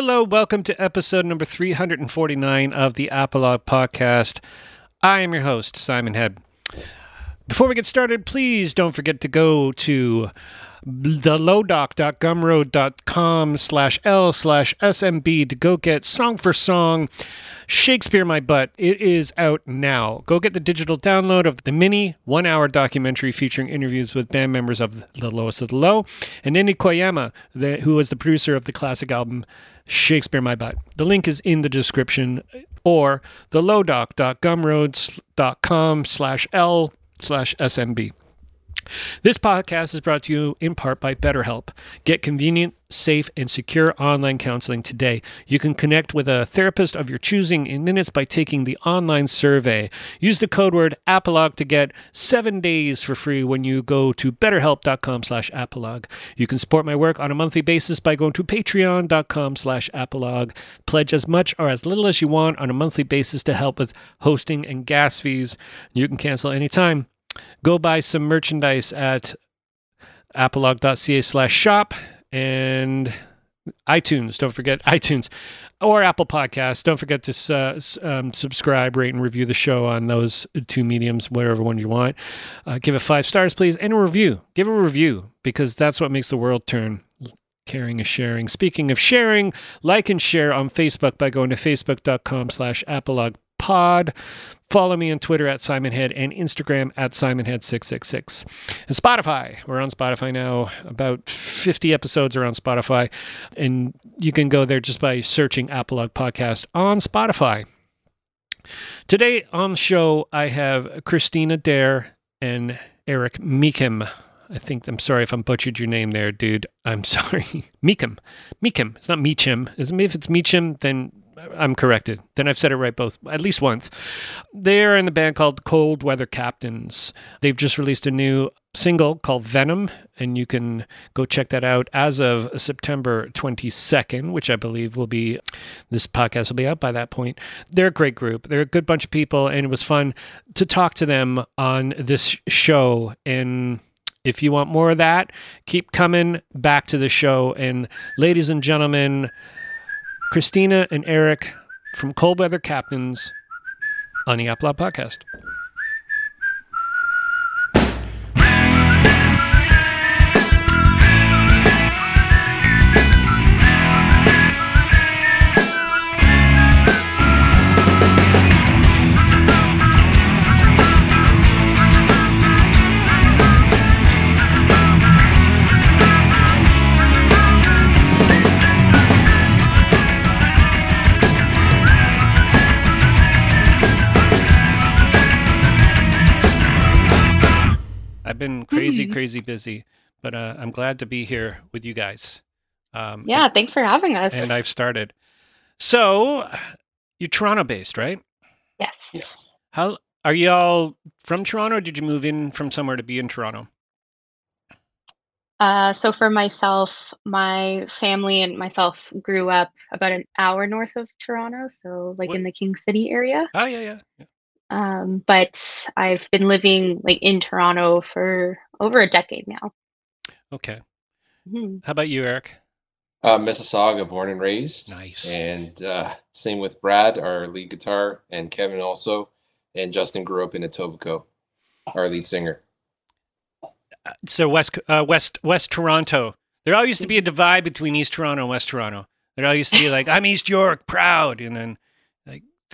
Hello, welcome to episode number 349 of the Apologue podcast. I am your host, Simon Head. Before we get started, please don't forget to go to thelowdoc.gumroad.com slash L slash SMB to go get Song for Song Shakespeare My Butt. It is out now. Go get the digital download of the mini one hour documentary featuring interviews with band members of The Lowest of the Low and Indy Koyama, the, who was the producer of the classic album Shakespeare My Butt. The link is in the description or thelowdoc.gumroads.com slash L slash SMB. This podcast is brought to you in part by BetterHelp. Get convenient, safe, and secure online counseling today. You can connect with a therapist of your choosing in minutes by taking the online survey. Use the code word APOLOGUE to get seven days for free when you go to betterhelp.com slash apologue. You can support my work on a monthly basis by going to patreon.com slash apologue. Pledge as much or as little as you want on a monthly basis to help with hosting and gas fees. You can cancel anytime go buy some merchandise at apologue.ca slash shop and iTunes. Don't forget iTunes or Apple Podcasts. Don't forget to uh, um, subscribe, rate, and review the show on those two mediums, whatever one you want. Uh, give it five stars, please, and a review. Give a review because that's what makes the world turn. Caring is sharing. Speaking of sharing, like and share on Facebook by going to facebook.com slash apologue pod. Follow me on Twitter at SimonHead and Instagram at SimonHead666. And Spotify. We're on Spotify now. About 50 episodes are on Spotify. And you can go there just by searching Apologue Podcast on Spotify. Today on the show, I have Christina Dare and Erik Meechem. I think I'm sorry if I'm butchered your name there, dude. I'm sorry. Meekham. Meekham. It's not Meacham. If it's Meacham, then I'm corrected. Then I've said it right both at least once. They are in the band called Cold Weather Captains. They've just released a new single called Venom, and you can go check that out as of September 22nd, which I believe will be this podcast will be out by that point. They're a great group. They're a good bunch of people, and it was fun to talk to them on this show. And if you want more of that, keep coming back to the show. And ladies and gentlemen, Christina and Erik from Cold Weather Captains on the Apologue Podcast. Crazy, busy, but uh, I'm glad to be here with you guys. Um, yeah, and, thanks for having us. And I've started. So, you're Toronto based, right? Yes. Yes. How are you all from Toronto? did you move in from somewhere to be in Toronto? Uh, so for myself, my family and myself grew up about an hour north of Toronto, so like what? in the King City area. Oh yeah, yeah. yeah. Um, but I've been living like in Toronto for over a decade now. Okay. Mm-hmm. How about you, Erik? Uh, Mississauga, born and raised. Nice. And uh, same with Brad, our lead guitar, and Kevin also. And Justin grew up in Etobicoke, our lead singer. Uh, so West, uh, West, West Toronto. There all used to be a divide between East Toronto and West Toronto. There all used to be like, I'm East York, proud, and then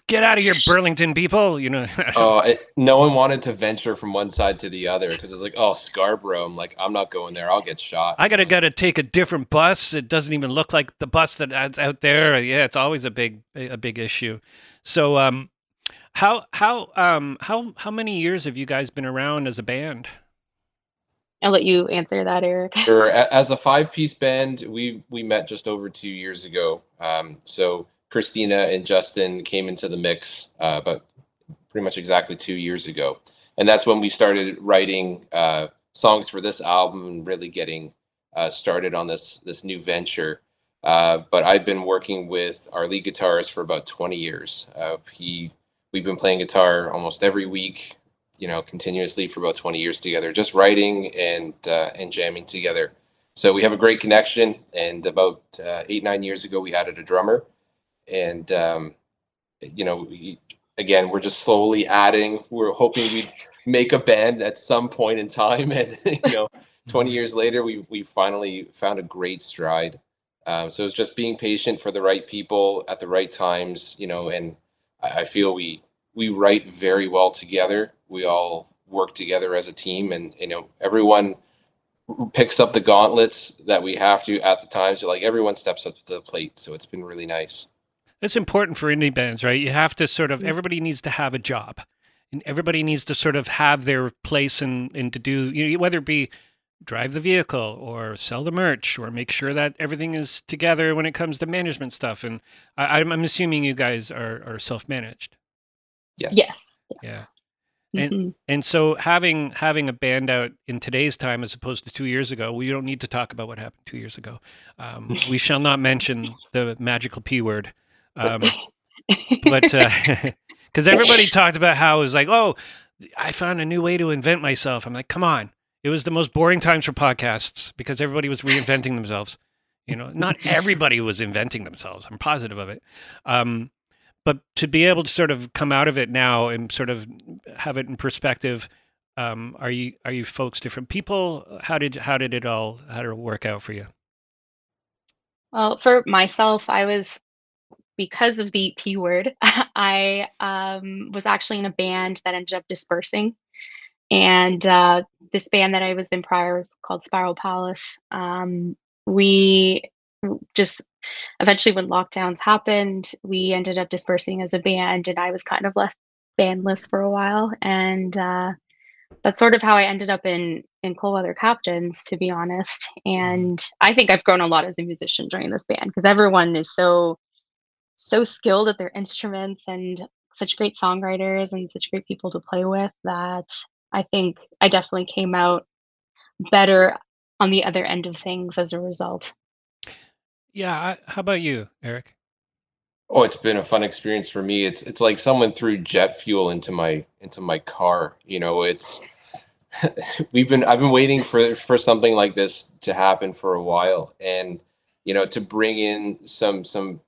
get out of here, Burlington people. You know. oh, it, no one wanted to venture from one side to the other because it's like, oh, Scarborough. I'm like, I'm not going there. I'll get shot. I gotta gotta take a different bus. It doesn't even look like the bus that's out there. Yeah, it's always a big a big issue. So, um, how how um how how many years have you guys been around as a band? I'll let you answer that, Eric. Sure. As a five piece band, we we met just over two years ago. Um, so Christina and Justin came into the mix uh, about pretty much exactly two years ago. And that's when we started writing uh, songs for this album and really getting uh, started on this this new venture. Uh, but I've been working with our lead guitarist for about 20 years. Uh, he we've been playing guitar almost every week, you know, continuously for about 20 years together, just writing and uh, and jamming together. so we have a great connection. And about uh, eight nine years ago, we added a drummer, and um, you know, we, again, we're just slowly adding. We're hoping we'd make a band at some point in time, and you know, 20 years later, we we finally found a great stride. Um, so it's just being patient for the right people at the right times, you know, and I, I feel we we write very well together. We all work together as a team, and you know, everyone picks up the gauntlets that we have to at the time. So like everyone steps up to the plate. So it's been really nice. It's important for indie bands, right? You have to sort of everybody needs to have a job, and everybody needs to sort of have their place and and to do you know whether it be drive the vehicle or sell the merch or make sure that everything is together when it comes to management stuff. And I, am assuming you guys are, are self managed. Yes. Yes. Yeah. And mm-hmm. and so having having a band out in today's time as opposed to two years ago, we don't need to talk about what happened two years ago. Um, we shall not mention the magical p word, um, but because uh, everybody talked about how it was like, oh, I found a new way to invent myself. I'm like, come on, it was the most boring times for podcasts because everybody was reinventing themselves. You know, not everybody was inventing themselves. I'm positive of it. Um, but to be able to sort of come out of it now and sort of have it in perspective, um, are you are you folks different people? How did how did it all how did it work out for you? Well, for myself, I was because of the P word, I um, was actually in a band that ended up dispersing. And uh, this band that I was in prior was called Spiral Palace. Um, we just eventually, when lockdowns happened, we ended up dispersing as a band, and I was kind of left bandless for a while. And uh, that's sort of how I ended up in in Cold Weather Captains, to be honest. And I think I've grown a lot as a musician during this band because everyone is so so skilled at their instruments and such great songwriters and such great people to play with that I think I definitely came out better on the other end of things as a result. Yeah. I, how about you, Erik? Oh, it's been a fun experience for me. It's it's like someone threw jet fuel into my into my car. You know, it's we've been I've been waiting for for something like this to happen for a while, and you know, to bring in some some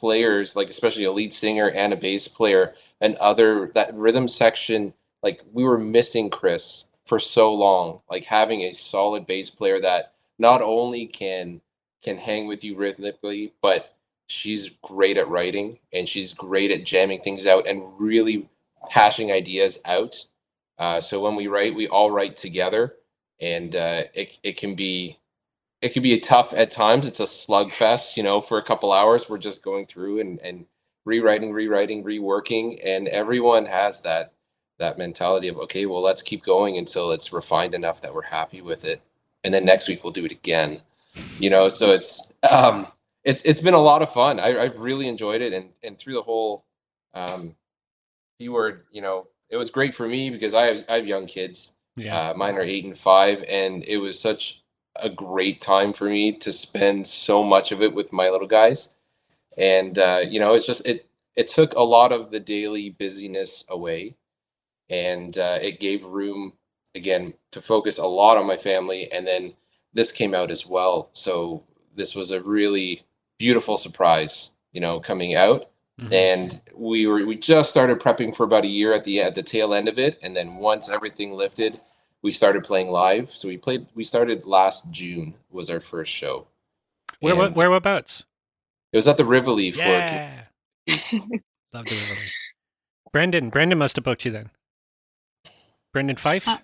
players, like especially a lead singer and a bass player, and other that rhythm section like we were missing Chris for so long. Like having a solid bass player that not only can can hang with you rhythmically, but she's great at writing and she's great at jamming things out and really hashing ideas out. Uh, so when we write, we all write together, and uh, it it can be it could be a tough at times. It's a slugfest, you know. For a couple hours, we're just going through and and rewriting, rewriting, reworking, and everyone has that that mentality of okay well let's keep going until it's refined enough that we're happy with it and then next week we'll do it again you know so it's um it's it's been a lot of fun I, have really enjoyed it and and through the whole um keyword you know it was great for me because i have i have young kids yeah uh, mine are eight and five and it was such a great time for me to spend so much of it with my little guys. And uh you know it's just it it took a lot of the daily busyness away. And uh, it gave room again to focus a lot on my family. And then this came out as well. So this was a really beautiful surprise you know coming out. Mm-hmm. and we were we just started prepping for about a year at the at the tail end of it. And then once everything lifted we started playing live. So we played we started last june was our first show. Where what where whereabouts? It was at the rivoli yeah. for love the rivoli brendan brendan must have booked you then. Brendan Fife? Uh,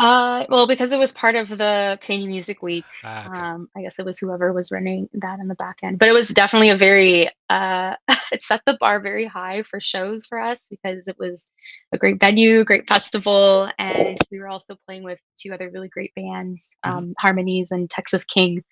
uh, well, because it was part of the Canadian Music Week, ah, okay. um, I guess it was whoever was running that in the back end. But it was definitely a very, uh, it set the bar very high for shows for us because it was a great venue, great festival, and we were also playing with two other really great bands, mm-hmm. um, mm-hmm. Harmonies and Texas King.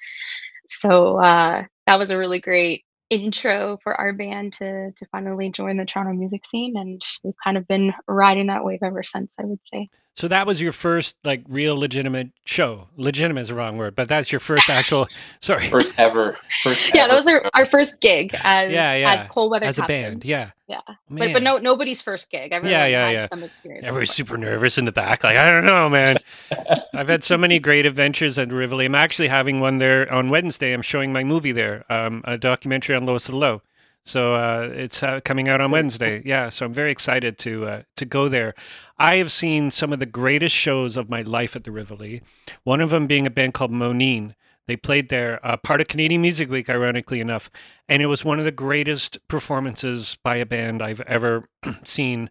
So uh, that was a really great intro for our band to to finally join the Toronto music scene, and we've kind of been riding that wave ever since. I would say. So that was your first like real legitimate show. Legitimate is the wrong word, but that's your first actual. sorry, First ever. First. yeah, ever. those are our first gig as Yeah, yeah, as cold weather as a band. Yeah. Yeah. But Man. but no nobody's first gig. Everyone yeah, had yeah. some experience. Everybody's super nervous in the back. Like, I don't know, man. I've had so many great adventures at Rivoli. I'm actually having one there on Wednesday. I'm showing my movie there, um, a documentary on Lowest of the Low. So uh, it's uh, coming out on Wednesday. Yeah, so I'm very excited to uh, to go there. I have seen some of the greatest shows of my life at the Rivoli. One of them being a band called Moneen. They played there, uh, part of Canadian Music Week, ironically enough, and it was one of the greatest performances by a band I've ever seen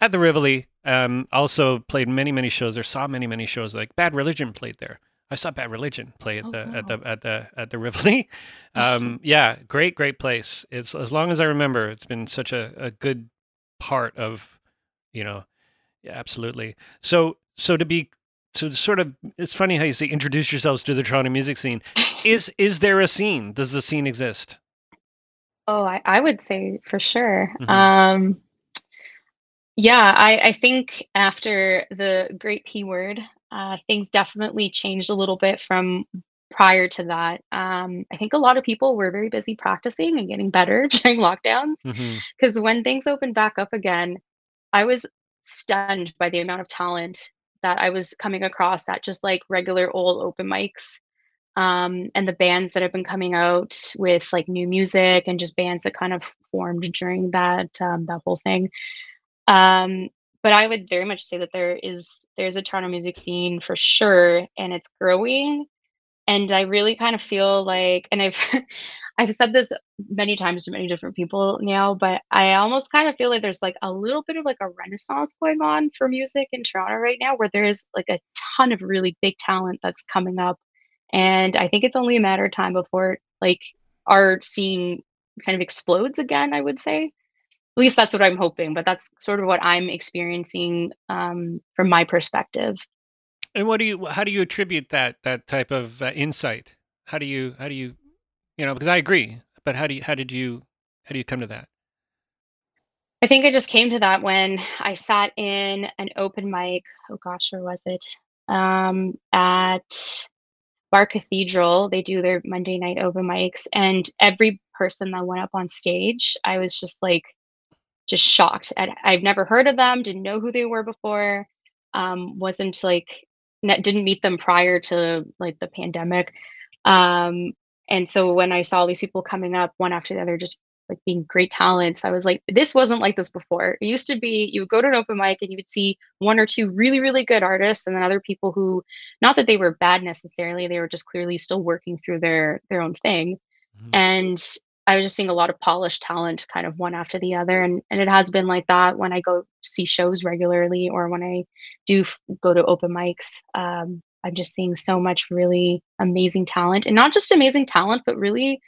at the Rivoli. Um, also played many, many shows there. Saw many, many shows. Like Bad Religion played there. I saw Bad Religion play at Oh, the at the at the at the Rivoli. Um, yeah, great, great place. It's as long as I remember, it's been such a, a good part of, you know, yeah, absolutely. So so to be to sort of it's funny how you say introduce yourselves to the Toronto music scene. Is is there a scene? Does the scene exist? Oh, I, I would say for sure. Mhm. Um, yeah, I, I think after the great P word, uh, things definitely changed a little bit from prior to that. Um, I think a lot of people were very busy practicing and getting better during lockdowns because when things opened back up again, I was stunned by the amount of talent that I was coming across at just like regular old open mics um, and the bands that have been coming out with like new music and just bands that kind of formed during that um, that whole thing. Um, but I would very much say that there is there's a Toronto music scene for sure, and it's growing. And I really kind of feel like, and I've I've said this many times to many different people now, but I almost kind of feel like there's like a little bit of like a renaissance going on for music in Toronto right now, where there's like a ton of really big talent that's coming up and I think it's only a matter of time before like our scene kind of explodes again, I would say. At least that's what I'm hoping, but that's sort of what I'm experiencing um, from my perspective. And what do you? How do you attribute that that type of uh, insight? How do you? How do you? You know, because I agree, but how do you? How did you? How do you come to that? I think I just came to that when I sat in an open mic. Oh gosh, where was it? Um, at Bar Cathedral. They do their Monday night open mics, and every person that went up on stage, I was just like, just shocked. At, I've never heard of them, didn't know who they were before, um, wasn't like, didn't meet them prior to like the pandemic. Um, and so when I saw all these people coming up one after the other, just like being great talents, I was like, this wasn't like this before. It used to be you would go to an open mic and you would see one or two really, really good artists, and then other people who, not that they were bad necessarily, they were just clearly still working through their their own thing. Mhm. And I was just seeing a lot of polished talent kind of one after the other. And and it has been like that when I go see shows regularly or when I do f- go to open mics. Um, I'm just seeing so much really amazing talent and not just amazing talent, but really,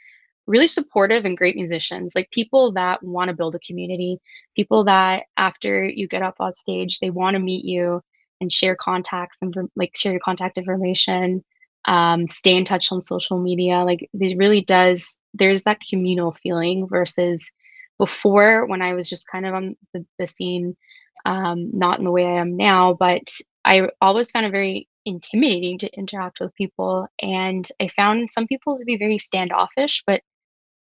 really supportive and great musicians, like people that want to build a community, people that after you get up on stage, they want to meet you and share contacts and like share your contact information um, stay in touch on social media. Like it really does. There's that communal feeling versus before when I was just kind of on the, the scene, um, not in the way I am now. But I always found it very intimidating to interact with people, and I found some people to be very standoffish. But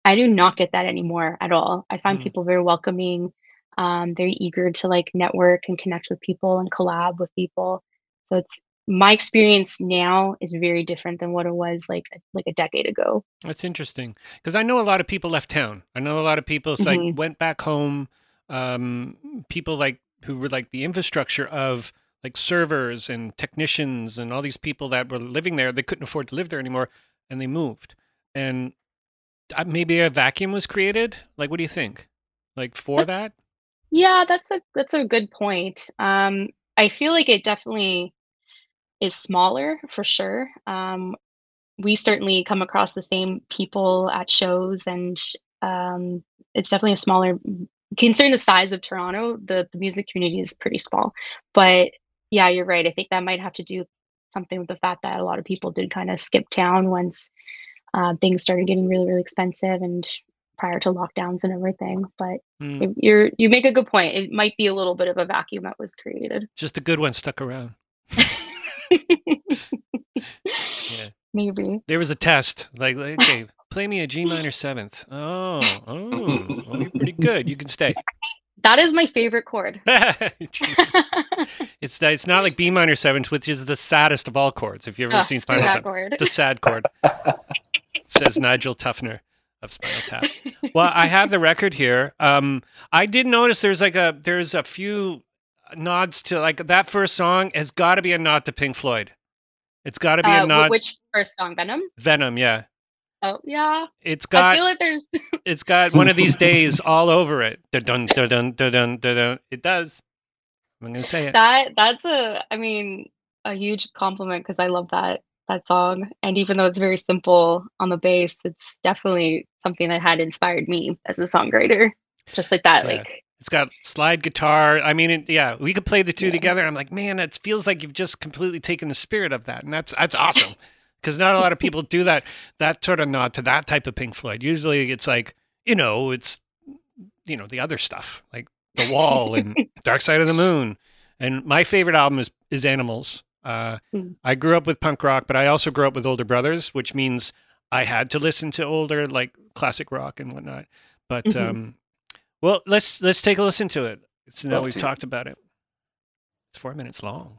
I do not get that anymore at all. I find Mm. people very welcoming, um, very eager to like network and connect with people and collab with people. So it's my experience now is very different than what it was like like a decade ago. That's interesting because I know a lot of people left town. I know a lot of people it's like went back home. Um, people like who were like the infrastructure of like servers and technicians and all these people that were living there. They couldn't afford to live there anymore, and they moved. And uh, maybe a vacuum was created. Like, what do you think? Like for That's that? yeah, that's a that's a good point. Um, I feel like it definitely is smaller for sure. Um, we certainly come across the same people at shows, and um, it's definitely a smaller. Considering the size of Toronto, the, the music community is pretty small. But yeah, you're right. I think that might have to do something with the fact that a lot of people did kind of skip town once uh, things started getting really, really expensive and prior to lockdowns and everything. But Mm, you're you make a good point. It might be a little bit of a vacuum that was created. just the good ones stuck around. Maybe. There was a test. Like, like, okay, play me a G minor seventh. Oh, oh, oh, you're pretty good. You can stay. That is my favorite chord. it's it's not like B minor seventh, which is the saddest of all chords. If you've ever Ugh, seen Spinal Tap, chord. it's a sad chord. says Nigel Tufnel of Spinal Tap. Well, I have the record here. Um, I did notice there's like a there's a few nods to like that first song has got to be a nod to Pink Floyd. It's got to be Uh, a wh- nod which first song, Venom? Venom. Yeah, Oh yeah. it's I got feel like there's it's got one of these days all over it. Dun dun dun dun dun dun. dun. It does. I'm gonna say it. that that's a I mean a huge compliment because I love that that song. And even though it's very simple on the bass, it's definitely something that had inspired me as a songwriter. Just like that, Yeah. like It's got slide guitar. I mean, it, yeah, we could play the two Yeah. together. I'm like, man, it feels like you've just completely taken the spirit of that, and that's that's awesome. Because not a lot of people do that. That sort of nod to that type of Pink Floyd. Usually, it's like you know, it's you know the other stuff like The Wall and Dark Side of the Moon. And my favorite album is is Animals. Uh, Mm. I grew up with punk rock, but I also grew up with older brothers, which means I had to listen to older like classic rock and whatnot. But Mhm. um, well, let's let's take a listen to it. So now Love we've to. talked about it. It's four minutes long.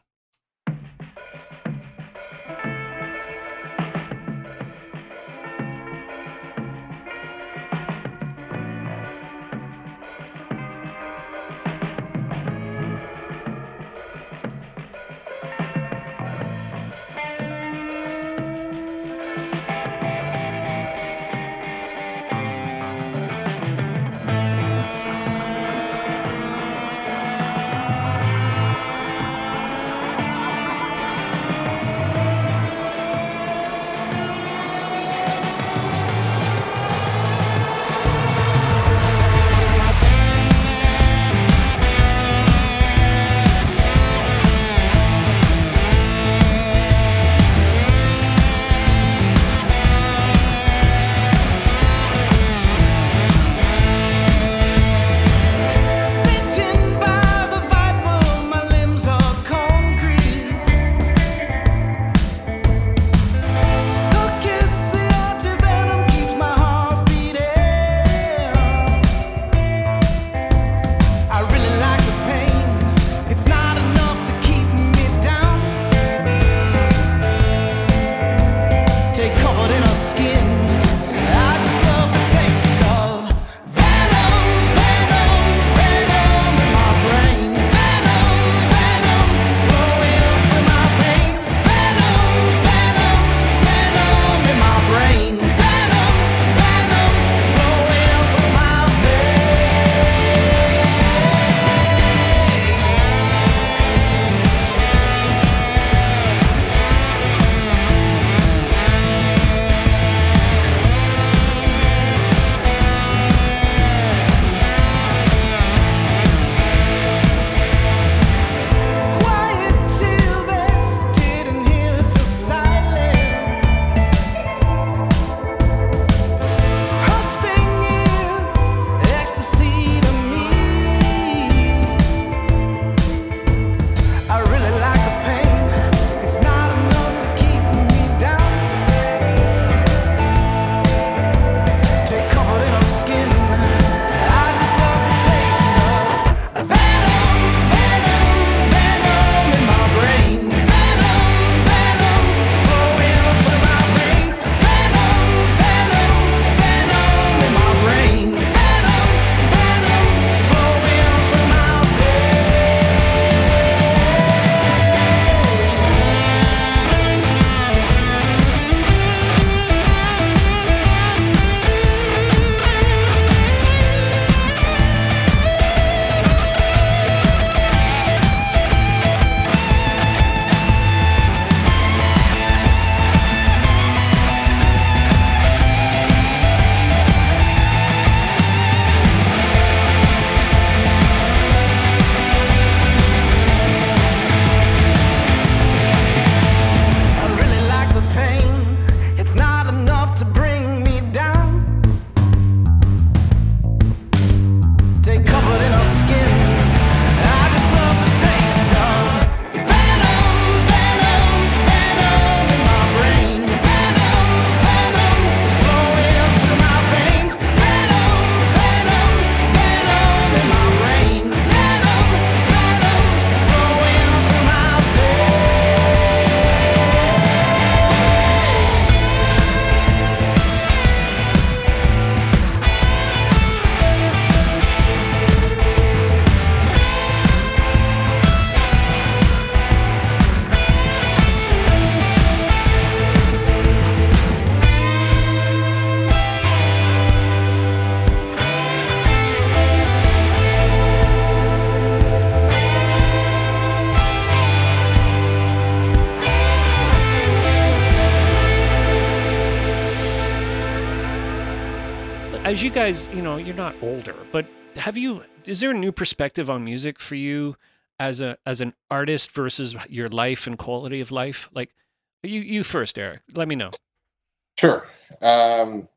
As you guys, you know, you're not older, but have you? Is there a new perspective on music for you as a as an artist versus your life and quality of life? Like, you you first, Erik. Let me know. Sure. Um,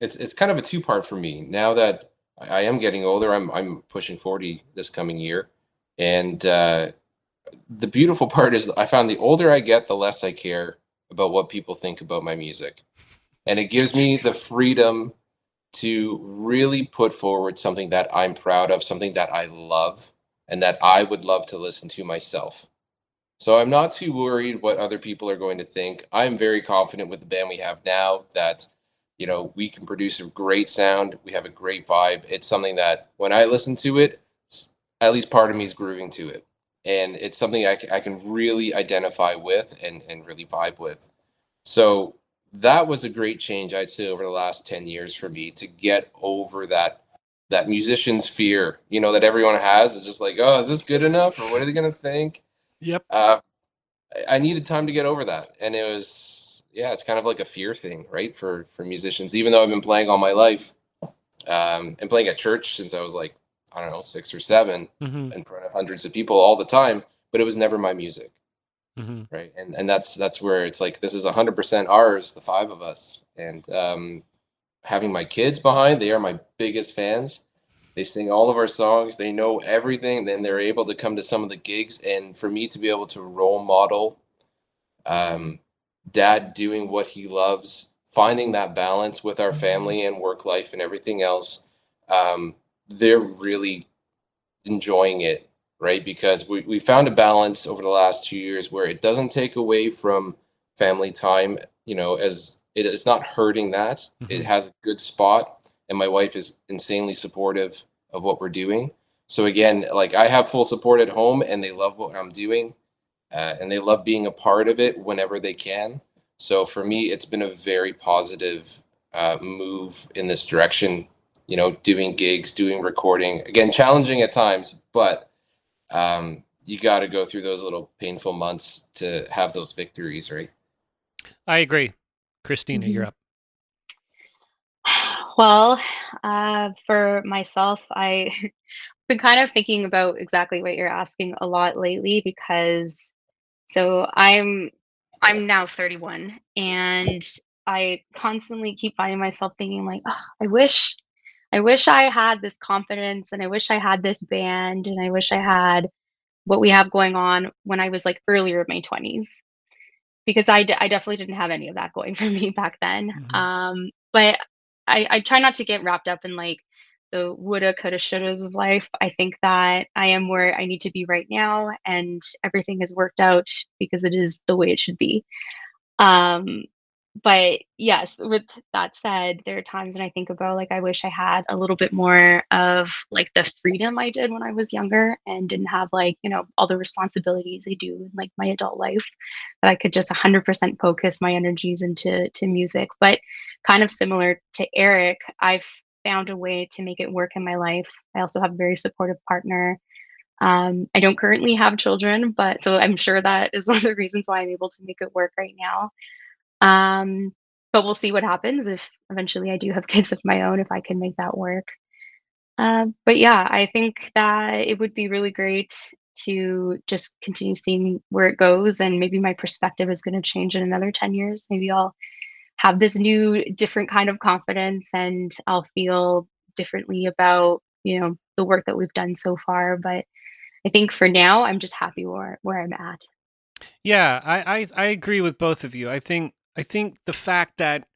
it's it's kind of a two part for me now that I am getting older. I'm I'm pushing forty this coming year, and uh, the beautiful part is I found the older I get, the less I care about what people think about my music, and it gives me the freedom to really put forward something that I'm proud of, something that I love, and that I would love to listen to myself. So I'm not too worried what other people are going to think. I'm very confident with the band we have now that you know we can produce a great sound. We have a great vibe. It's something that when I listen to it, at least part of me is grooving to it, and it's something I, I can really identify with and and really vibe with. So that was a great change I'd say over the last 10 years for me to get over that that musician's fear, you know, that everyone has. It's just like, oh, is this good enough, or what are they gonna think? Yep. Uh, I needed time to get over that, and it was, yeah, it's kind of like a fear thing, right? For for musicians, even though I've been playing all my life, um, and playing at church since I was like, I don't know, six or 7 mm-hmm. in front of hundreds of people all the time, but it was never my music, Mm-hmm. right? And and that's that's where it's like this is hundred percent ours, the five of us, and um, having my kids behind, they are my biggest fans. They sing all of our songs. They know everything. Then they're able to come to some of the gigs, and for me to be able to role model, um, dad doing what he loves, finding that balance with our family and work life and everything else, um, they're really enjoying it, right? Because we, we found a balance over the last two years where it doesn't take away from family time, you know, as it is not hurting that. It Mhm. has a good spot, and my wife is insanely supportive of what we're doing. So again, like I have full support at home, and they love what I'm doing, uh, and they love being a part of it whenever they can. So for me, it's been a very positive uh, move in this direction. You know, doing gigs, doing recording, again, challenging at times, but um, you got to go through those little painful months to have those victories, right? I agree. Christina, you're Mhm. up. Well, uh, for myself, I've been kind of thinking about exactly what you're asking a lot lately because so I'm I'm now 31 and I constantly keep finding myself thinking like, oh, I wish I wish I had this confidence and I wish I had this band and I wish I had what we have going on when I was like earlier in my 20s because I, d- I definitely didn't have any of that going for me back then. Mhm. Um, but I, I try not to get wrapped up in like the woulda, coulda, shouldas of life. I think that I am where I need to be right now, and everything has worked out because it is the way it should be. Um, but yes, with that said, there are times when I think about like I wish I had a little bit more of like the freedom I did when I was younger and didn't have like, you know, all the responsibilities I do in like my adult life that I could just 100% focus my energies into to music. But kind of similar to Erik, I've found a way to make it work in my life. I also have a very supportive partner. Um, I don't currently have children, but so I'm sure that is one of the reasons why I'm able to make it work right now. Um, but we'll see what happens if eventually I do have kids of my own, if I can make that work. Um, but yeah, I think that it would be really great to just continue seeing where it goes, and maybe my perspective is going to change in another 10 years. Maybe I'll have this new, different kind of confidence, and I'll feel differently about you know the work that we've done so far. But I think for now, I'm just happy where where I'm at. Yeah, I, I I agree with both of you. I think I think the fact that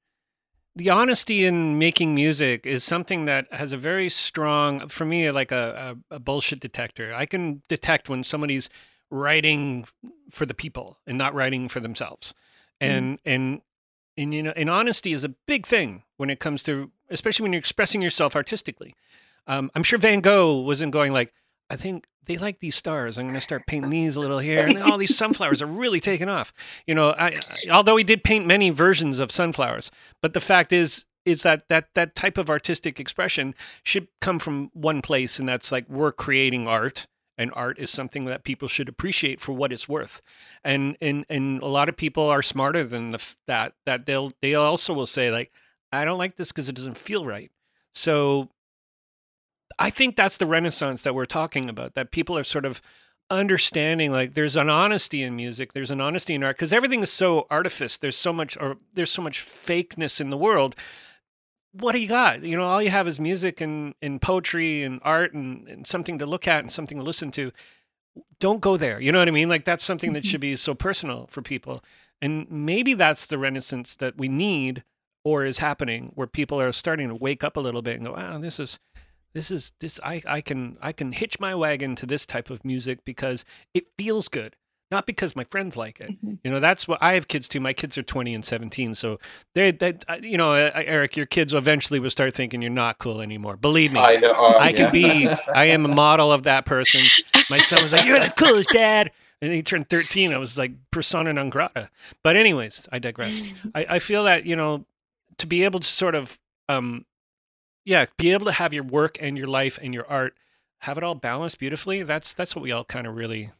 the honesty in making music is something that has a very strong, for me, like a, a, a bullshit detector. I can detect when somebody's writing for the people and not writing for themselves. Mhm. And and and you know, and honesty is a big thing when it comes to, especially when you're expressing yourself artistically. Um, I'm sure Van Gogh wasn't going like, I think they like these stars. I'm going to start painting these a little here, and all these sunflowers are really taking off. You know, I, although he did paint many versions of sunflowers, but the fact is, is that that that type of artistic expression should come from one place, and that's like we're creating art, and art is something that people should appreciate for what it's worth. And and and a lot of people are smarter than the, that. That they'll they also will say like, I don't like this because it doesn't feel right. So I think that's the renaissance that we're talking about, that people are sort of understanding like there's an honesty in music, there's an honesty in art, because everything is so artifice. There's so much or there's so much fakeness in the world. What do you got? You know, all you have is music and, and poetry and art and, and something to look at and something to listen to. Don't go there. You know what I mean? Like that's something that mm-hmm. should be so personal for people. And maybe that's the renaissance that we need or is happening where people are starting to wake up a little bit and go, wow, this is this is this I, I can I can hitch my wagon to this type of music because it feels good. Not because my friends like it. Mhm. You know, that's what I have kids too. My kids are 20 and 17. So they that uh, you know, uh, Erik, your kids eventually will start thinking you're not cool anymore. Believe me. I know. oh, I yeah. can be I am a model of that person. My son was like, You're the coolest dad. And he turned 13. I was like persona non grata. But anyways, I digress. I, I feel that, you know, to be able to sort of um yeah, be able to have your work and your life and your art have it all balanced beautifully, that's that's what we all kind of really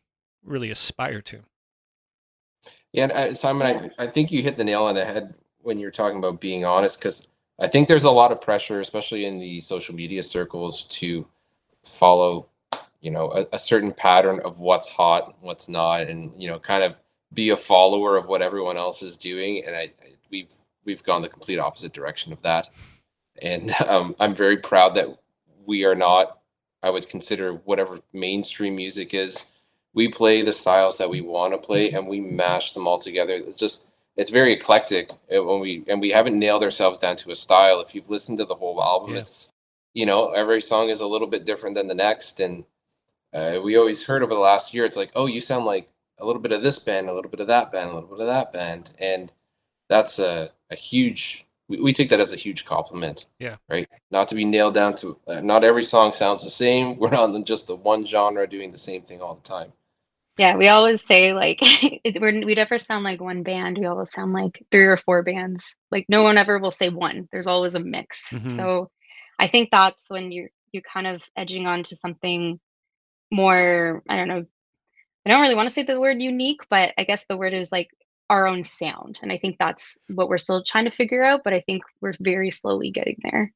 really aspire to. Yeah, and, uh, Simon, I, I think you hit the nail on the head when you're talking about being honest, because I think there's a lot of pressure, especially in the social media circles, to follow, you know, a, a certain pattern of what's hot, what's not, and you know, kind of be a follower of what everyone else is doing. And I, I we've we've gone the complete opposite direction of that. And um, I'm very proud that we are not. I would consider whatever mainstream music is. We play the styles that we want to play, and we mash them all together. It's just it's very eclectic uh, when we and we haven't nailed ourselves down to a style. If you've listened to the whole album, Yeah. it's you know every song is a little bit different than the next, and uh, we always heard over the last year, it's like, oh, you sound like a little bit of this band, a little bit of that band, a little bit of that band, and that's a a huge. We, we take that as a huge compliment. Yeah. Right. Not to be nailed down to. Uh, not every song sounds the same. We're not in just the one genre doing the same thing all the time. Yeah, we always say like we're, we never sound like one band. We always sound like three or four bands. Like no one ever will say one. There's always a mix. Mhm. So I think that's when you're you're kind of edging on to something more. I don't know. I don't really want to say the word unique, but I guess the word is like our own sound. And I think that's what we're still trying to figure out. But I think we're very slowly getting there.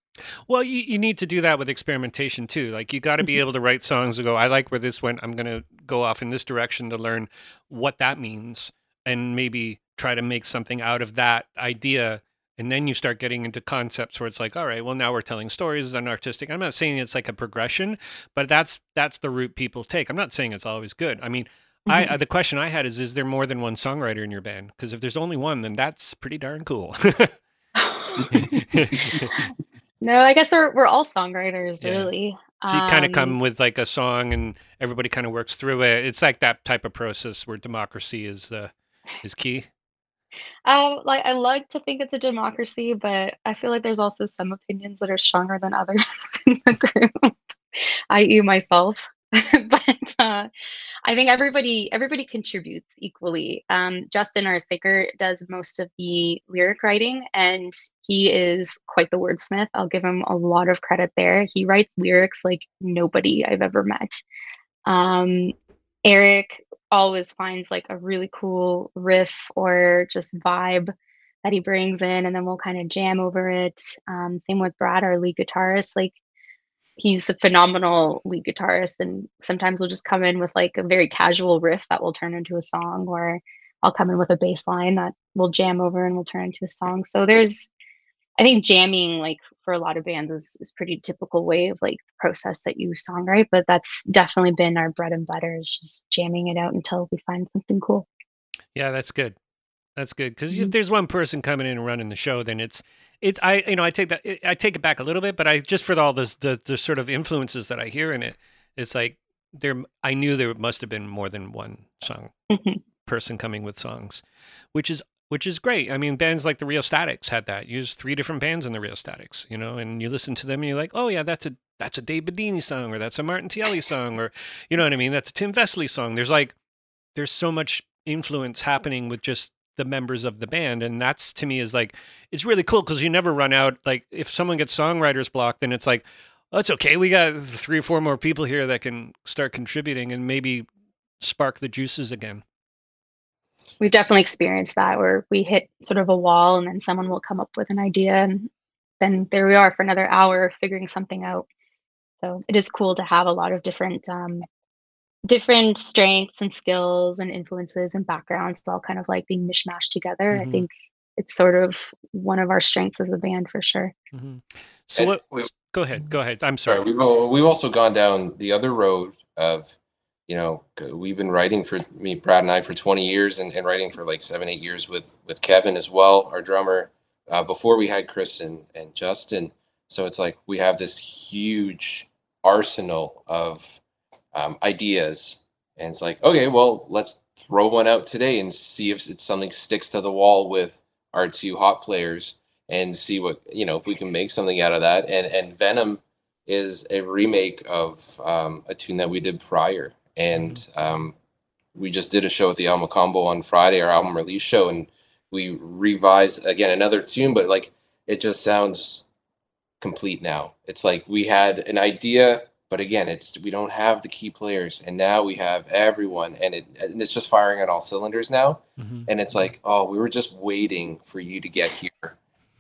Well, you, you need to do that with experimentation too. Like you got to be Mhm. able to write songs and go, I like where this went. I'm going to go off in this direction to learn what that means and maybe try to make something out of that idea. And then you start getting into concepts where it's like, all right, well, now we're telling stories and artistic. I'm not saying it's like a progression, but that's that's the route people take. I'm not saying it's always good. I mean, I Mhm. uh, the question I had is, is there more than one songwriter in your band? Because if there's only one, then that's pretty darn cool. no, I guess we're we're all songwriters, Yeah. really. So you kind of Um, come with like a song, and everybody kind of works through it. It's like that type of process where democracy is uh, is key. Uh, like I like to think it's a democracy, but I feel like there's also some opinions that are stronger than others in the group, i.e., myself. but uh, I think everybody everybody contributes equally. Um, Justin, our singer, does most of the lyric writing, and he is quite the wordsmith. I'll give him a lot of credit there. He writes lyrics like nobody I've ever met. Um, Erik always finds like a really cool riff or just vibe that he brings in, and then we'll kind of jam over it. Um, same with Brad, our lead guitarist. Like he's a phenomenal lead guitarist, and sometimes we'll just come in with like a very casual riff that will turn into a song, or I'll come in with a bass line that we'll jam over and will turn into a song. So there's I think jamming, like for a lot of bands, is is pretty typical way of like process that you songwrite. But that's definitely been our bread and butter is just jamming it out until we find something cool. Yeah, that's good. That's good because if Mhm. there's one person coming in and running the show, then it's it's I you know I take that I take it back a little bit, but I just for all this the the sort of influences that I hear in it, it's like there I knew there must have been more than one song Mhm. person coming with songs, which is which is great. I mean, bands like the Rheostatics had that. Use three different bands in the Rheostatics, you know, and you listen to them and you're like, oh yeah, that's a that's a Dave Bidini song, or that's a Martin Tielli song, or you know what I mean? That's a Tim Vesely song. There's like there's so much influence happening with just the members of the band, and that's to me is like it's really cool because you never run out. Like if someone gets songwriters block, then it's like, oh, it's okay. We got three or four more people here that can start contributing and maybe spark the juices again. We've definitely experienced that where we hit sort of a wall and then someone will come up with an idea and then there we are for another hour figuring something out. So it is cool to have a lot of different um, different strengths and skills and influences and backgrounds all kind of like being mishmashed together. I Mhm. think it's sort of one of our strengths as a band for sure. hmm So what? we- Go ahead. Go ahead. I'm Sorry, sorry. we've we've also gone down the other road of, you know, we've been writing for me, Brad and I for 20 years, and, and writing for like seven, eight years with with Kevin as well, our drummer. Uh, before we had Chris and, and Justin, so it's like we have this huge arsenal of um, ideas, and it's like, okay, well, let's throw one out today and see if it's something sticks to the wall with our two hot players and see what you know if we can make something out of that. And and Venom is a remake of um, a tune that we did prior, and um, we just did a show at the El Mocambo on Friday, our album release show, and we revised again another tune, but like it just sounds complete now. It's like we had an idea, but again, it's we don't have the key players, and now we have everyone, and it and it's just firing on all cylinders now. Mhm. And it's like, oh, we were just waiting for you to get here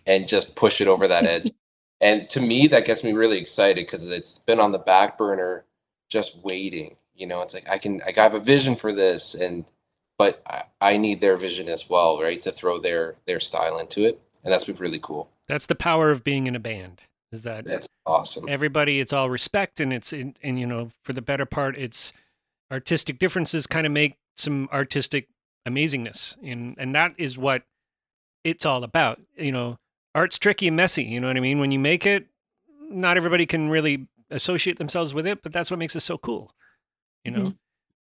and just push it over that edge. and to me, that gets me really excited because it's been on the back burner, just waiting. You know, it's like I can, like I have a vision for this, and but I, I need their vision as well, right, to throw their their style into it, and that's been really cool. That's the power of being in a band. Is that That's awesome. everybody? It's all respect, and it's in, and you know, for the better part, it's artistic differences kind of make some artistic amazingness, and and that is what it's all about. You know, art's tricky and messy. You know what I mean? When you make it, not everybody can really associate themselves with it, but that's what makes it so cool. You know. Mhm.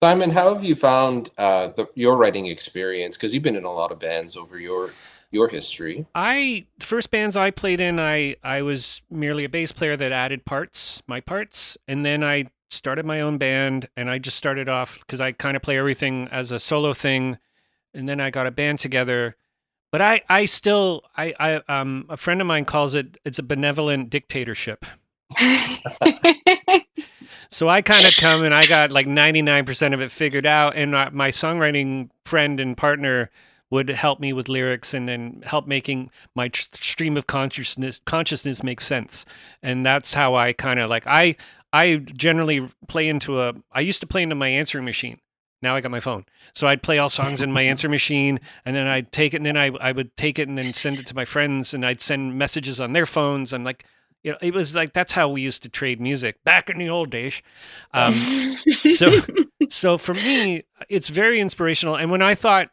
Simon, how have you found uh, the, your writing experience? Because you've been in a lot of bands over your your history. I the first bands I played in, I I was merely a bass player that added parts, my parts, and then I started my own band, and I just started off because I kind of play everything as a solo thing, and then I got a band together. But I I still I I um a friend of mine calls it it's a benevolent dictatorship. So I kind of come and I got like 99% of it figured out. And uh, my songwriting friend and partner would help me with lyrics and then help making my tr- stream of consciousness consciousness make sense. And that's how I kind of like I I generally play into a I used to play into my answering machine. Now I got my phone. So I'd play all songs in my answer machine and then I'd take it and then I I would take it and then send it to my friends and I'd send messages on their phones. I'm like you know, it was like that's how we used to trade music back in the old days. Um, so so for me it's very inspirational and when i thought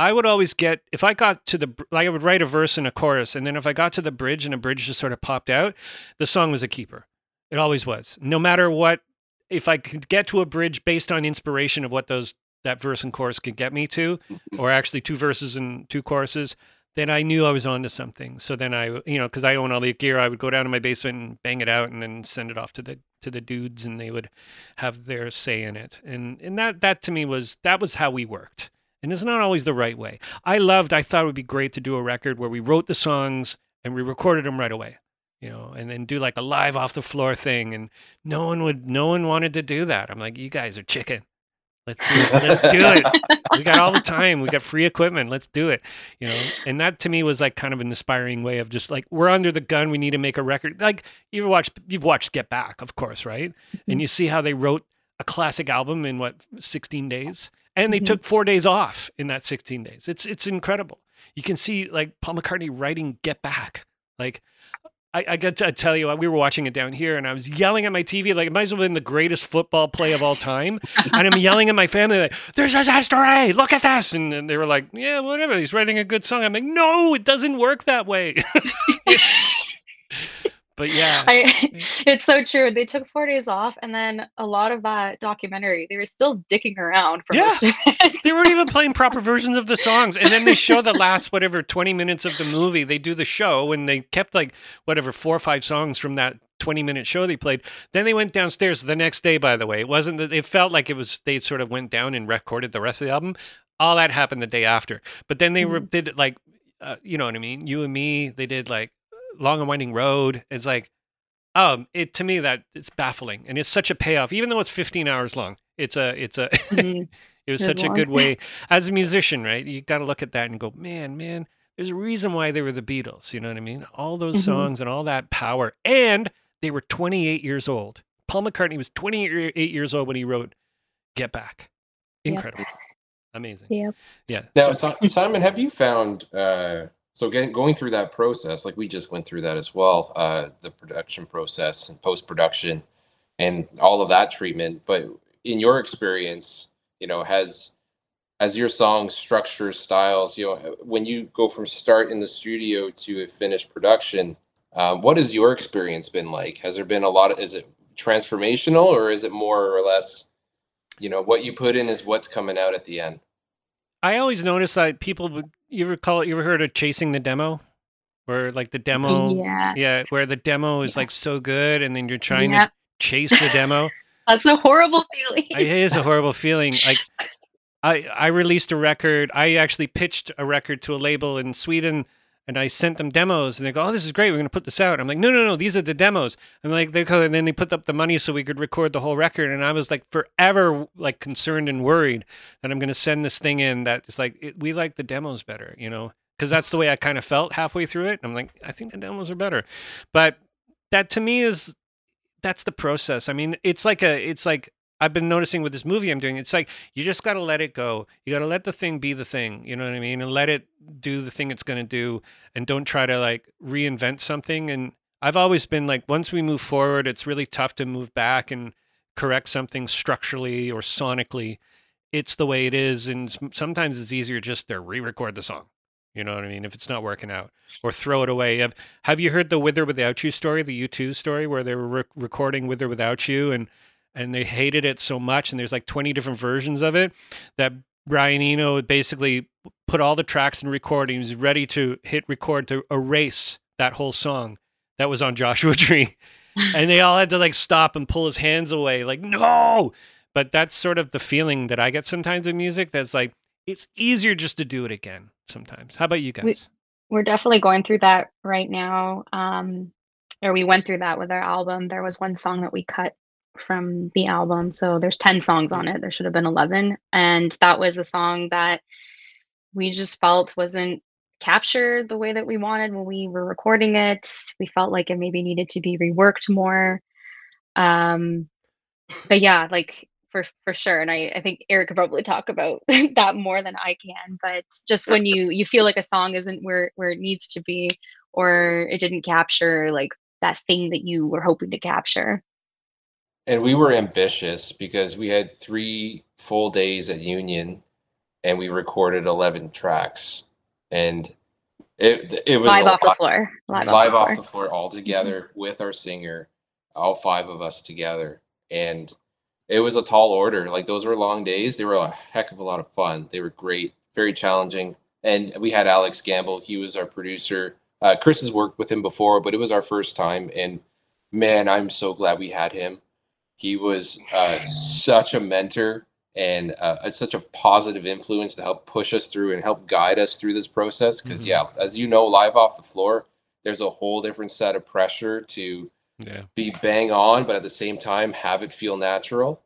i would always get if i got to the like i would write a verse and a chorus and then if i got to the bridge and a bridge just sort of popped out the song was a keeper it always was no matter what if i could get to a bridge based on inspiration of what those that verse and chorus could get me to or actually two verses and two choruses then I knew I was onto something. So then I, you know, because I own all the gear, I would go down to my basement and bang it out, and then send it off to the to the dudes, and they would have their say in it. And and that that to me was that was how we worked. And it's not always the right way. I loved. I thought it would be great to do a record where we wrote the songs and we recorded them right away. You know, and then do like a live off the floor thing. And no one would, no one wanted to do that. I'm like, you guys are chicken. Let's do it. Let's do it. We got all the time. We got free equipment. Let's do it. You know, and that to me was like kind of an inspiring way of just like we're under the gun. We need to make a record. Like you've watched, you've watched Get Back, of course, right? And mm-hmm. you see how they wrote a classic album in what 16 days, and they Mhm. took four days off in that 16 days. It's it's incredible. You can see like Paul McCartney writing Get Back, like. I, I got to tell you, we were watching it down here, and I was yelling at my TV like it might as well have been the greatest football play of all time. and I'm yelling at my family like, "There's a asteroid! Look at this!" And, and they were like, "Yeah, whatever. He's writing a good song." I'm like, "No, it doesn't work that way." but yeah, I, it's so true. They took four days off, and then a lot of that documentary, they were still dicking around for Yeah. most of it. they weren't even playing proper versions of the songs and then they show the last whatever 20 minutes of the movie they do the show and they kept like whatever four or five songs from that 20 minute show they played. Then they went downstairs the next day by the way. It wasn't that it felt like it was they sort of went down and recorded the rest of the album. All that happened the day after. But then they were did it like uh, you know what i mean? You and me they did like long and winding road it's like um it to me that it's baffling and it's such a payoff even though it's 15 hours long it's a it's a Mhm. it was It is such a good way as a musician, right? You got to look at that and go, man, man, there's a reason why they were the Beatles. You know what I mean? All those Mhm. songs and all that power, and they were 28 years old. Paul McCartney was 28 years old when he wrote "Get Back." Yep. Incredible, amazing. Yeah. Yeah. Now, Simon, have you found uh, so getting going through that process, like we just went through that as well, uh, the production process and post production, and all of that treatment. But in your experience, you know, has as your song structures, styles, you know, when you go from start in the studio to a finished production, um, what has your experience been like? Has there been a lot of? Is it transformational, or is it more or less, you know, what you put in is what's coming out at the end? I always notice that people would. You ever call it? You ever heard of chasing the demo, where like the demo, Yeah. yeah, where the demo is Yeah. like so good, and then you're trying Yep. to chase the demo. That's a horrible feeling. it is a horrible feeling. Like I I released a record. I actually pitched a record to a label in Sweden and I sent them demos and they go, "Oh, this is great. We're going to put this out." I'm like, "No, no, no. These are the demos." I'm like, they and then they put up the money so we could record the whole record and I was like forever like concerned and worried that I'm going to send this thing in that is like it, we like the demos better, you know? Cuz that's the way I kind of felt halfway through it. I'm like, I think the demos are better. But that to me is that's the process. I mean, it's like a it's like I've been noticing with this movie I'm doing. It's like you just got to let it go. You got to let the thing be the thing. You know what I mean? And let it do the thing it's going to do, and don't try to like reinvent something. And I've always been like, once we move forward, it's really tough to move back and correct something structurally or sonically. It's the way it is, and sometimes it's easier just to re-record the song. You know what I mean? If it's not working out, or throw it away. Have Have you heard the "With or Without You" story, the U2 story, where they were re- recording "With or Without You" and and they hated it so much, and there's like 20 different versions of it that Brian Eno basically put all the tracks and recordings ready to hit record to erase that whole song that was on Joshua Tree, and they all had to like stop and pull his hands away, like no. But that's sort of the feeling that I get sometimes in music. That's like it's easier just to do it again sometimes. How about you guys? We- We're definitely going through that right now. Um, or we went through that with our album. There was one song that we cut from the album. So there's 10 songs on it. There should have been 11. And that was a song that we just felt wasn't captured the way that we wanted when we were recording it. We felt like it maybe needed to be reworked more. Um, but yeah, like for for sure. And I, I think Erik could probably talk about that more than I can. But just when you you feel like a song isn't where where it needs to be, or it didn't capture like that thing that you were hoping to capture. And we were ambitious because we had three full days at Union and we recorded 11 tracks. And it it was Live off the floor. Live, live off off the the floor. floor all together with our singer, all five of us together. And it was a tall order. Like those were long days. They were a heck of a lot of fun. They were great, very challenging. And we had Alex Gamble. He was our producer. Uh, Chris has worked with him before, but it was our first time. And man, I'm so glad we had him. He was uh, such a mentor and uh, such a positive influence to help push us through and help guide us through this process. Because Mhm. yeah, as you know, live off the floor, there's a whole different set of pressure to Yeah. be bang on, but at the same time have it feel natural.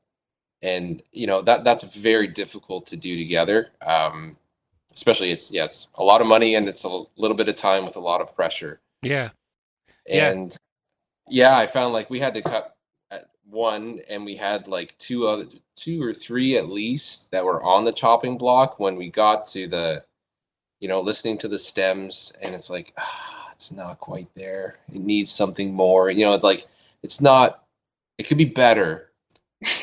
And you know that that's very difficult to do together. Um, especially it's yeah, it's a lot of money and it's a little bit of time with a lot of pressure. Yeah. Yeah. And yeah, I found like we had to cut one, and we had like two other, two or three at least that were on the chopping block when we got to the, you know, listening to the stems, and it's like, ah, it's not quite there. It needs something more. You know, it's like it's not. It could be better,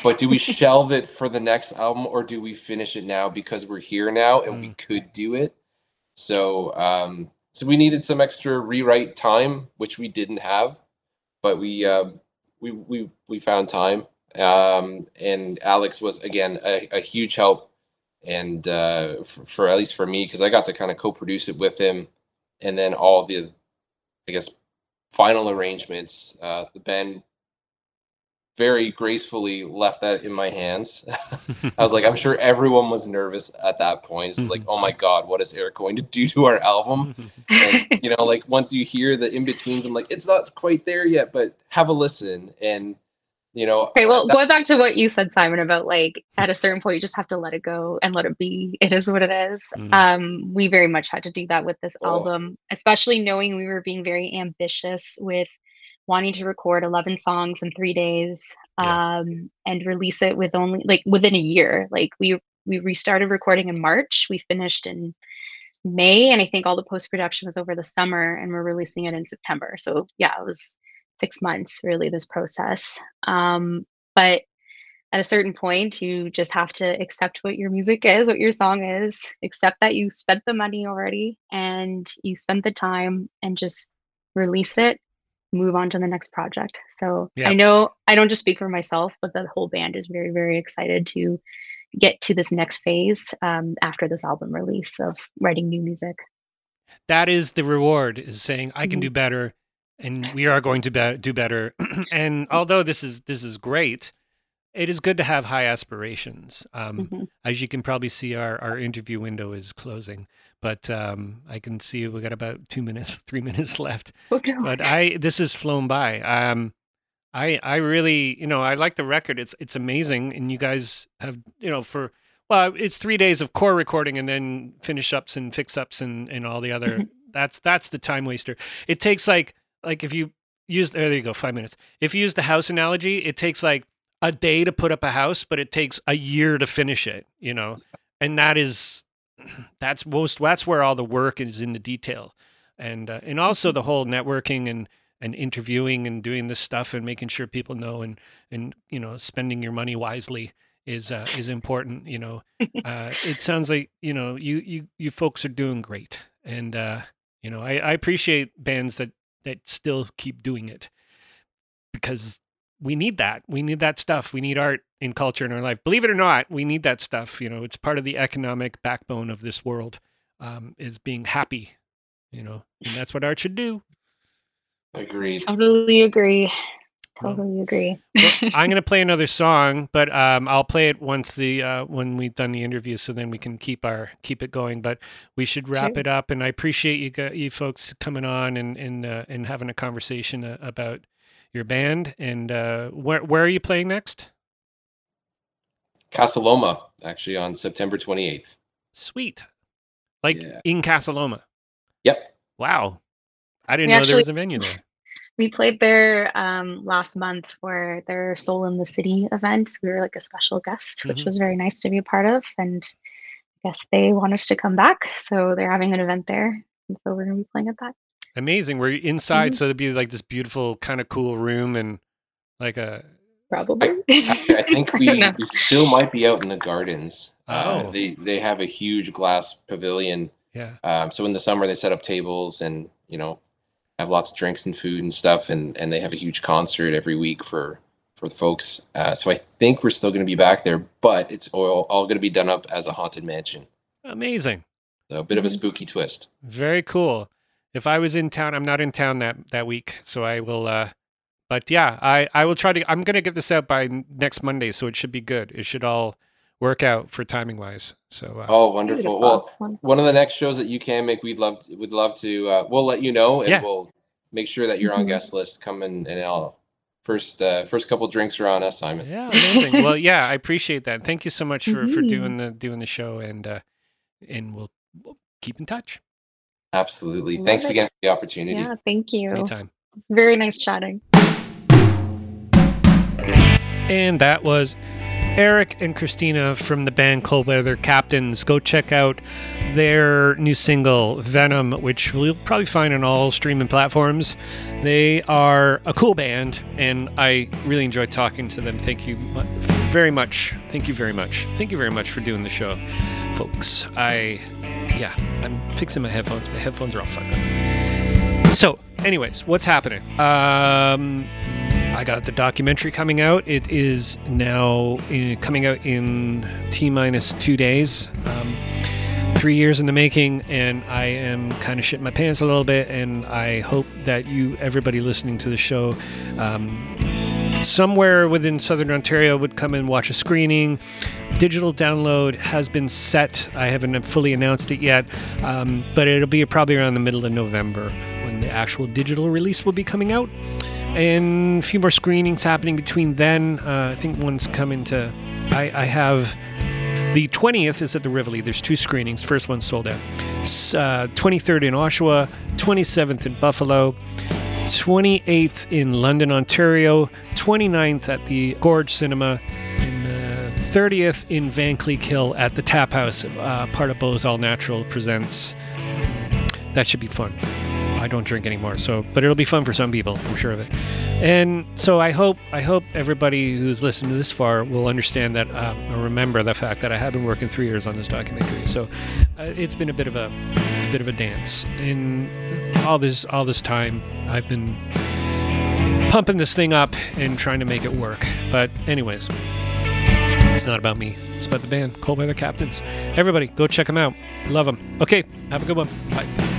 but do we shelve it for the next album, or do we finish it now because we're here now and we could do it? So, um, so we needed some extra rewrite time, which we didn't have, but we um, we we we found time. Um, and Alex was again a, a huge help, and uh, for, for at least for me because I got to kind of co-produce it with him, and then all the, I guess, final arrangements. Uh, band very gracefully left that in my hands. I was like, I'm sure everyone was nervous at that point. It's like, oh my God, what is Erik going to do to our album? And, you know, like once you hear the in betweens, I'm like, it's not quite there yet, but have a listen. And you know. Okay, well, that- going back to what you said, Simon, about like at a certain point you just have to let it go and let it be. It is what it is. Mhm. Um, we very much had to do that with this Oh. album, especially knowing we were being very ambitious with wanting to record 11 songs in three days Yeah. um, and release it with only like within a year. Like we we restarted recording in March. We finished in May, and I think all the post production was over the summer, and we're releasing it in September. So yeah, it was six months really this process. Um, but at a certain point, you just have to accept what your music is, what your song is, accept that you spent the money already and you spent the time, and just release it. Move on to the next project. So Yeah. I know I don't just speak for myself, but the whole band is very, very excited to get to this next phase um, after this album release of writing new music. that is the reward is saying I can Mhm. do better and we are going to be- do better. and although this is this is great, it is good to have high aspirations. Um, Mhm. as you can probably see, our, our interview window is closing, but um, I can see we got about two minutes, three minutes left. Oh, no. But I this has flown by. Um, I I really you know I like the record. It's it's amazing, and you guys have you know for well it's three days of core recording and then finish ups and fix ups and and all the other. Mhm. That's that's the time waster. It takes like like if you use there you go five minutes. If you use the house analogy, it takes like a day to put up a house, but it takes a year to finish it. You know, and that is that's most that's where all the work is in the detail. And uh, and also the whole networking and and interviewing and doing this stuff and making sure people know and and you know spending your money wisely is uh, is important you know? Uh, it sounds like you know you you you folks are doing great. And uh, you know I, I appreciate bands that that still keep doing it because we need that we need that stuff we need art in culture in our life believe it or not we need that stuff you know it's part of the economic backbone of this world um, is being happy you know and that's what art should do Agreed. Totally agree. Well, Totally agree. I'm gonna play another song, but um, I'll play it once the uh, when we've done the interview, so then we can keep our keep it going. But we should wrap Sure. it up, and I appreciate you gu- you folks coming on and and uh, and having a conversation uh, about your band. And uh, where where are you playing next? Casa Loma, actually, on September 28th. Sweet, like Yeah. in Casa Loma. Yep. Wow, I didn't We know there was a venue there. we played there um, last month for their Soul in the City event. We were like a special guest, which Mhm. was very nice to be a part of. And I guess they want us to come back. So they're having an event there. And so we're going to be playing at that. Amazing. We're inside, Mhm. so it'd be like this beautiful, kind of cool room, and like a Probably. Actually, I think we, No. we still might be out in the gardens. Uh, Oh. they they have a huge glass pavilion. yeah. Um, so in the summer they set up tables and you know have lots of drinks and food and stuff, and and they have a huge concert every week for for the folks. Uh, so I think we're still going to be back there, but it's all all going to be done up as a haunted mansion. Amazing. So a bit of a Mhm. spooky twist. Very cool. If I was in town, I'm not in town that that week, so I will. uh But yeah, I I will try to. I'm gonna get this out by next Monday, so it should be good. It should all work out for timing wise. So uh, Oh, wonderful. Well, one of the next shows that you can make, we'd love to, would love to. Uh, we'll let you know, and Yeah. we'll make sure that you're on Mhm. guest list. Come in and I'll first uh, first couple drinks are on us, Simon. yeah, amazing. well, yeah, I appreciate that. Thank you so much for for Mhm. doing the doing the show, and uh and we'll, we'll keep in touch Absolutely. Love Thanks it. again for the opportunity. yeah, thank you. anytime. Very nice chatting. And that was Erik and Christina from the band Cold Weather Captains. Go check out their new single, Venom, which you'll probably find on all streaming platforms. They are a cool band, and I really enjoyed talking to them. Thank you very much. Thank you very much. Thank you very much for doing the show, folks. I, yeah, I'm fixing my headphones. My headphones are all fucked up. So, anyways, what's happening? Um, I got the documentary coming out. It is now uh, coming out in T minus two days. Um, three years in the making, and I am kind of shitting my pants a little bit. And I hope that you, everybody listening to the show, um, somewhere within Southern Ontario, would come and watch a screening. Digital download has been set. I haven't fully announced it yet, um, but it'll be probably around the middle of November when the actual digital release will be coming out. and a few more screenings happening between then. Uh, I think one's coming to. I, I have the 20th is at the Rivoli. There's two screenings. First one's sold out. Uh, 23rd in Oshawa, 27th in Buffalo, 28th in London, Ontario, 29th at the Gorge Cinema, 30th in Vankleek Hill at the Tap House. Uh, part of Beau's All Natural presents. That should be fun. I don't drink anymore, so but it'll be fun for some people, I'm sure of it. And so I hope I hope everybody who's listened to this far will understand that uh, remember the fact that I have been working three years on this documentary. So uh, it's been a bit of a, a bit of a dance. In all this all this time, I've been pumping this thing up and trying to make it work. But anyways, it's not about me. It's about the band, Cold Weather Captains. Everybody, go check them out. Love them. Okay, have a good one. Bye.